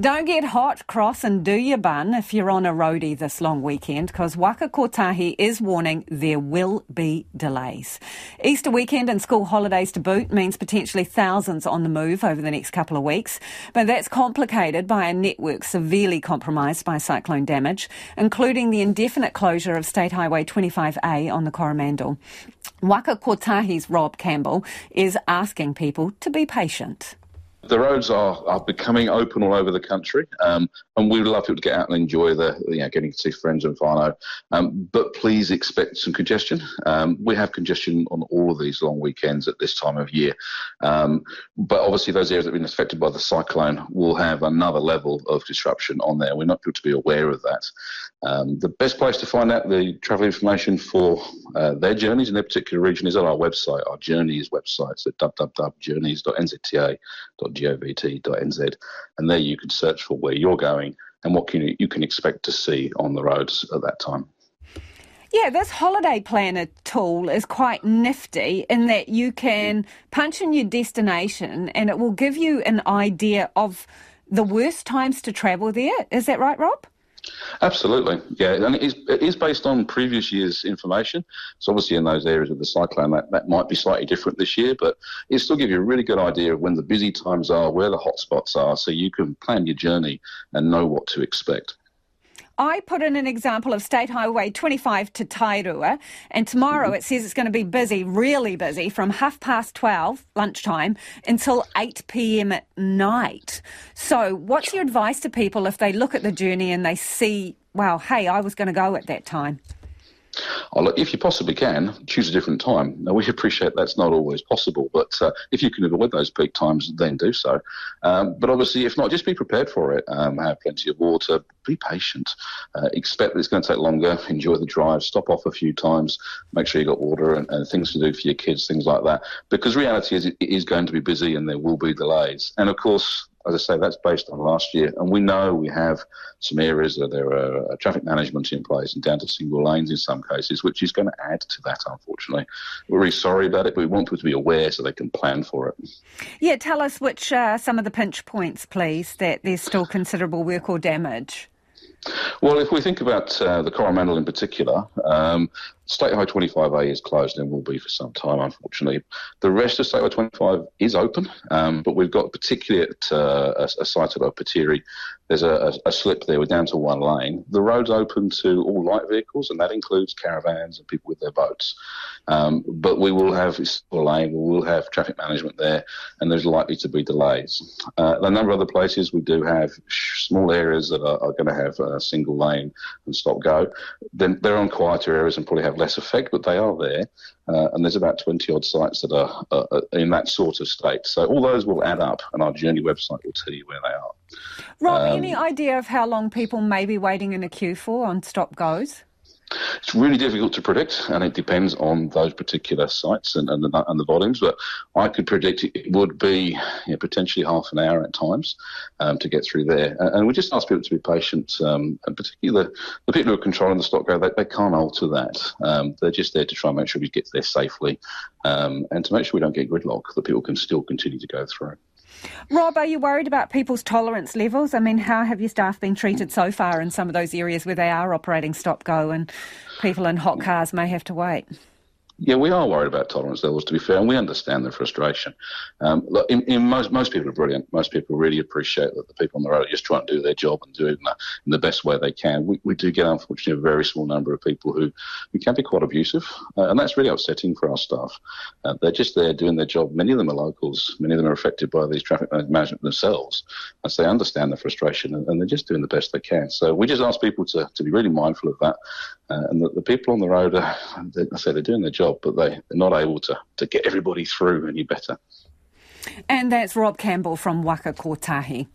Don't get hot, cross, and do your bun if you're on a roadie this long weekend, because Waka Kotahi is warning there will be delays. Easter weekend and school holidays to boot means potentially thousands on the move over the next couple of weeks, but that's complicated by a network severely compromised by cyclone damage, including the indefinite closure of State Highway 25A on the Coromandel. Waka Kotahi's Rob Campbell is asking people to be patient the roads are, are becoming open all over the country, um, and we would love people to get out and enjoy the, you know, getting to see friends and whānau. Um, but please expect some congestion. Um, we have congestion on all of these long weekends at this time of year. Um, but obviously, those areas that have been affected by the cyclone will have another level of disruption on there. We're not people to be aware of that. Um, the best place to find out the travel information for uh, their journeys in their particular region is on our website, our Journeys website, so www.journeys.nzta.govt.nz. And there you can search for where you're going and what can you, you can expect to see on the roads at that time. Yeah, this holiday planner tool is quite nifty in that you can punch in your destination and it will give you an idea of the worst times to travel there. Is that right, Rob? Absolutely, yeah, and it is, it is based on previous year's information. So obviously in those areas of the cyclone, that, that might be slightly different this year, but it still gives you a really good idea of when the busy times are, where the hotspots are, so you can plan your journey and know what to expect. I put in an example of State Highway 25 to Tairua, and tomorrow mm-hmm. it says it's going to be busy, really busy, from half past 12 lunchtime until 8 pm at night. So, what's your advice to people if they look at the journey and they see, wow, hey, I was going to go at that time? Oh, look, if you possibly can, choose a different time. Now, we appreciate that's not always possible, but uh, if you can avoid those peak times, then do so. Um, but obviously, if not, just be prepared for it. Um, have plenty of water. Be patient. Uh, expect that it's going to take longer. Enjoy the drive. Stop off a few times. Make sure you've got water and, and things to do for your kids, things like that. Because reality is, it is going to be busy and there will be delays. And of course, as I say, that's based on last year. And we know we have some areas where there are uh, traffic management in place and down to single lanes in some cases, which is going to add to that, unfortunately. We're really sorry about it, but we want people to be aware so they can plan for it. Yeah, tell us which are some of the pinch points, please, that there's still considerable work or damage. Well, if we think about uh, the Coromandel in particular, um, State Highway 25A is closed and will be for some time, unfortunately. The rest of State Highway 25 is open, um, but we've got particularly at uh, a, a, site at Opoutere, there's a, a, a, slip there. We're down to one lane. The road's open to all light vehicles, and that includes caravans and people with their boats. Um, but we will have a lane, we will have traffic management there, and there's likely to be delays. Uh, a number of other places we do have small areas that are, are going to have a single lane and stop go. Then they're on quieter areas and probably have less effect, but they are there. Uh, and there's about 20 odd sites that are uh, in that sort of state. So all those will add up, and our journey website will tell you where they are. Rob, um, any idea of how long people may be waiting in a queue for on stop goes? It's really difficult to predict, and it depends on those particular sites and, and, the, and the volumes. But I could predict it would be you know, potentially half an hour at times um, to get through there. And we just ask people to be patient, um, and particularly the, the, people who are controlling the stop go, they, they can't alter that. Um, they're just there to try and make sure we get there safely um, and to make sure we don't get gridlock, that people can still continue to go through. Rob, are you worried about people's tolerance levels? I mean, how have your staff been treated so far in some of those areas where they are operating stop go and people in hot mm. cars may have to wait? Yeah, we are worried about tolerance levels, to be fair, and we understand the frustration. Um, look, in, in most, most people are brilliant. Most people really appreciate that the people on the road are just trying to do their job and do it in the, in the best way they can. We, we do get, unfortunately, a very small number of people who, who can be quite abusive, uh, and that's really upsetting for our staff. Uh, they're just there doing their job. Many of them are locals. Many of them are affected by these traffic management themselves, and so they understand the frustration, and, and, they're just doing the best they can. So we just ask people to, to be really mindful of that, uh, and that the people on the road, are, they, I say, they're doing their job job, but they, they're not able to, to get everybody through any better. And that's Rob Campbell from Waka Kotahi.